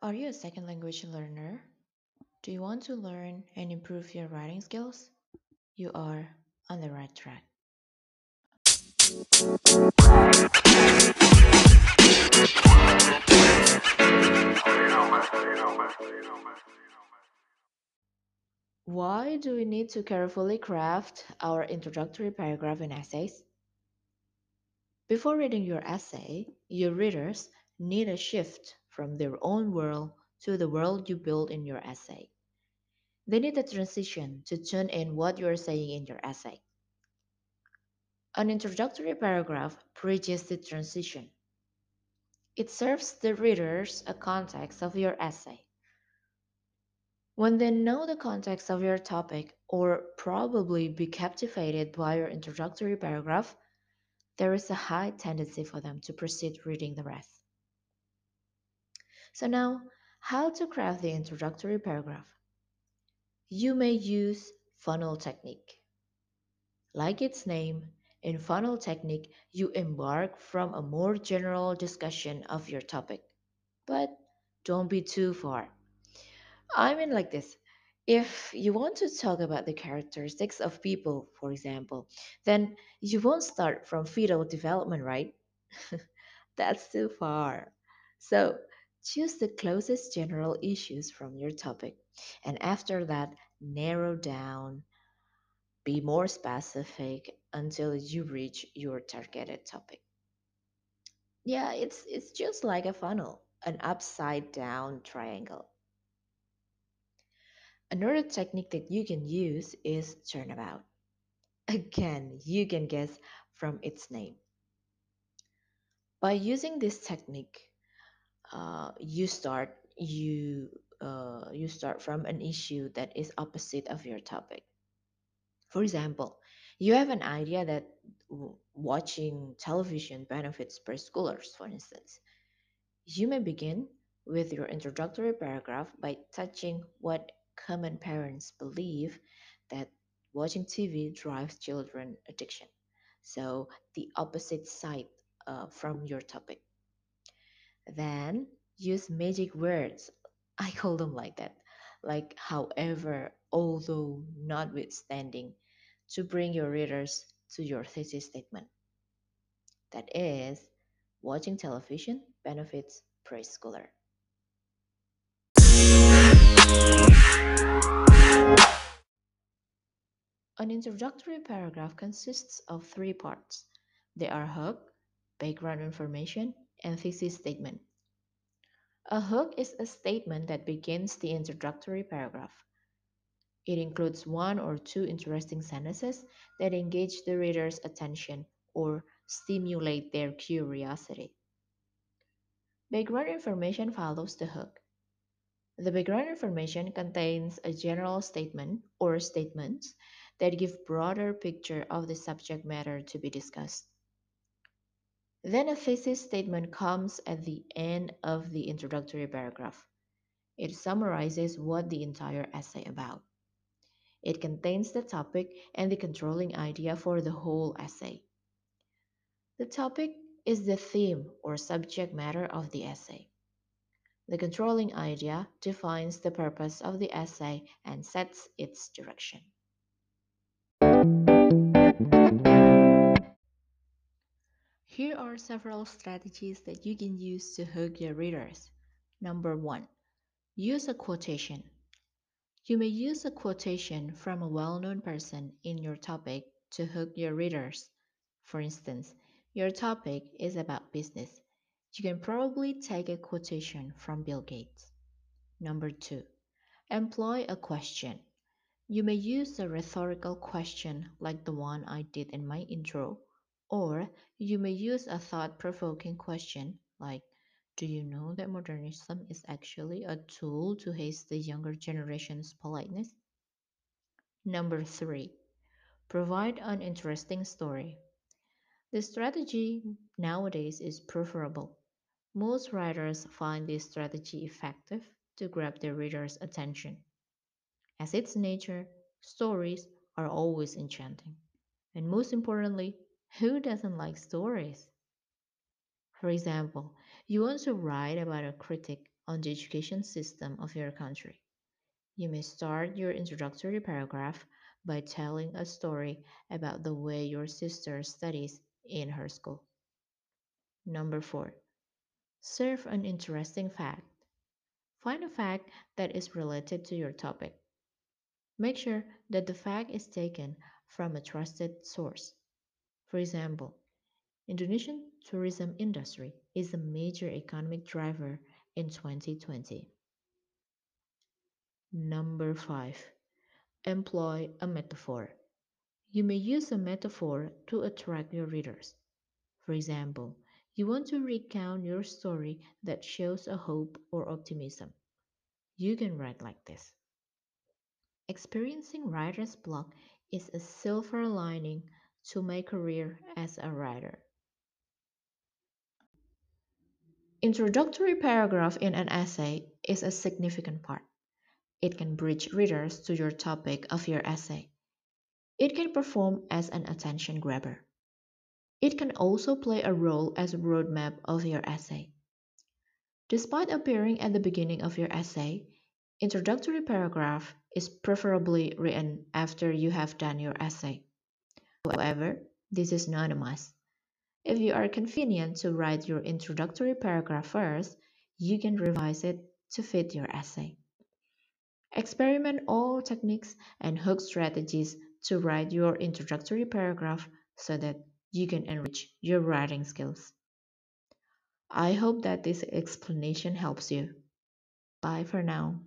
Are you a second language learner? Do you want to learn and improve your writing skills? You are on the right track. Why do we need to carefully craft our introductory paragraph in essays? Before reading your essay, your readers need a shift from their own world to the world you build in your essay. They need a transition to tune in what you are saying in your essay. An introductory paragraph bridges the transition. It serves the readers a context of your essay. When they know the context of your topic or probably be captivated by your introductory paragraph, there is a high tendency for them to proceed reading the rest. So now, how to craft the introductory paragraph? You may use funnel technique. Like its name, in funnel technique, you embark from a more general discussion of your topic. But don't be too far. I mean, like this if you want to talk about the characteristics of people, for example, then you won't start from fetal development, right? That's too far. So choose the closest general issues from your topic, and after that, narrow down, be more specific until you reach your targeted topic. Yeah, it's it's just like a funnel, an upside down triangle. Another technique that you can use is turnabout. Again, you can guess from its name. By using this technique, uh, you start you uh, you start from an issue that is opposite of your topic. For example, you have an idea that watching television benefits preschoolers, for instance. You may begin with your introductory paragraph by touching what common parents believe that watching TV drives children addiction. So, the opposite side uh, from your topic. Then, use magic words. I call them like that. Like, however, although, notwithstanding, to bring your readers to your thesis statement. That is, watching television benefits preschooler. An introductory paragraph consists of three parts. They are hook, background information, and thesis statement. A hook is a statement that begins the introductory paragraph. It includes one or two interesting sentences that engage the reader's attention or stimulate their curiosity. Background information follows the hook. The background information contains a general statement or statements that give broader picture of the subject matter to be discussed. Then a thesis statement comes at the end of the introductory paragraph. It summarizes what the entire essay about. It contains the topic and the controlling idea for the whole essay. The topic is the theme or subject matter of the essay. The controlling idea defines the purpose of the essay and sets its direction. Here are several strategies that you can use to hook your readers. Number one, use a quotation. You may use a quotation from a well known person in your topic to hook your readers. For instance, your topic is about business. You can probably take a quotation from Bill Gates. Number two, employ a question. You may use a rhetorical question like the one I did in my intro, or you may use a thought provoking question like, Do you know that modernism is actually a tool to haste the younger generation's politeness? Number three, provide an interesting story. The strategy nowadays is preferable. Most writers find this strategy effective to grab their reader's attention. As its nature, stories are always enchanting. And most importantly, who doesn't like stories? For example, you want to write about a critic on the education system of your country. You may start your introductory paragraph by telling a story about the way your sister studies in her school. Number four, serve an interesting fact. Find a fact that is related to your topic. Make sure that the fact is taken from a trusted source. For example, Indonesian tourism industry is a major economic driver in 2020. Number 5. Employ a metaphor. You may use a metaphor to attract your readers. For example, you want to recount your story that shows a hope or optimism. You can write like this. Experiencing writer's block is a silver lining to my career as a writer. Introductory paragraph in an essay is a significant part. It can bridge readers to your topic of your essay. It can perform as an attention grabber. It can also play a role as a roadmap of your essay. Despite appearing at the beginning of your essay, introductory paragraph is preferably written after you have done your essay. However, this is not a must. If you are convenient to write your introductory paragraph first, you can revise it to fit your essay. Experiment all techniques and hook strategies to write your introductory paragraph so that you can enrich your writing skills. I hope that this explanation helps you. Bye for now.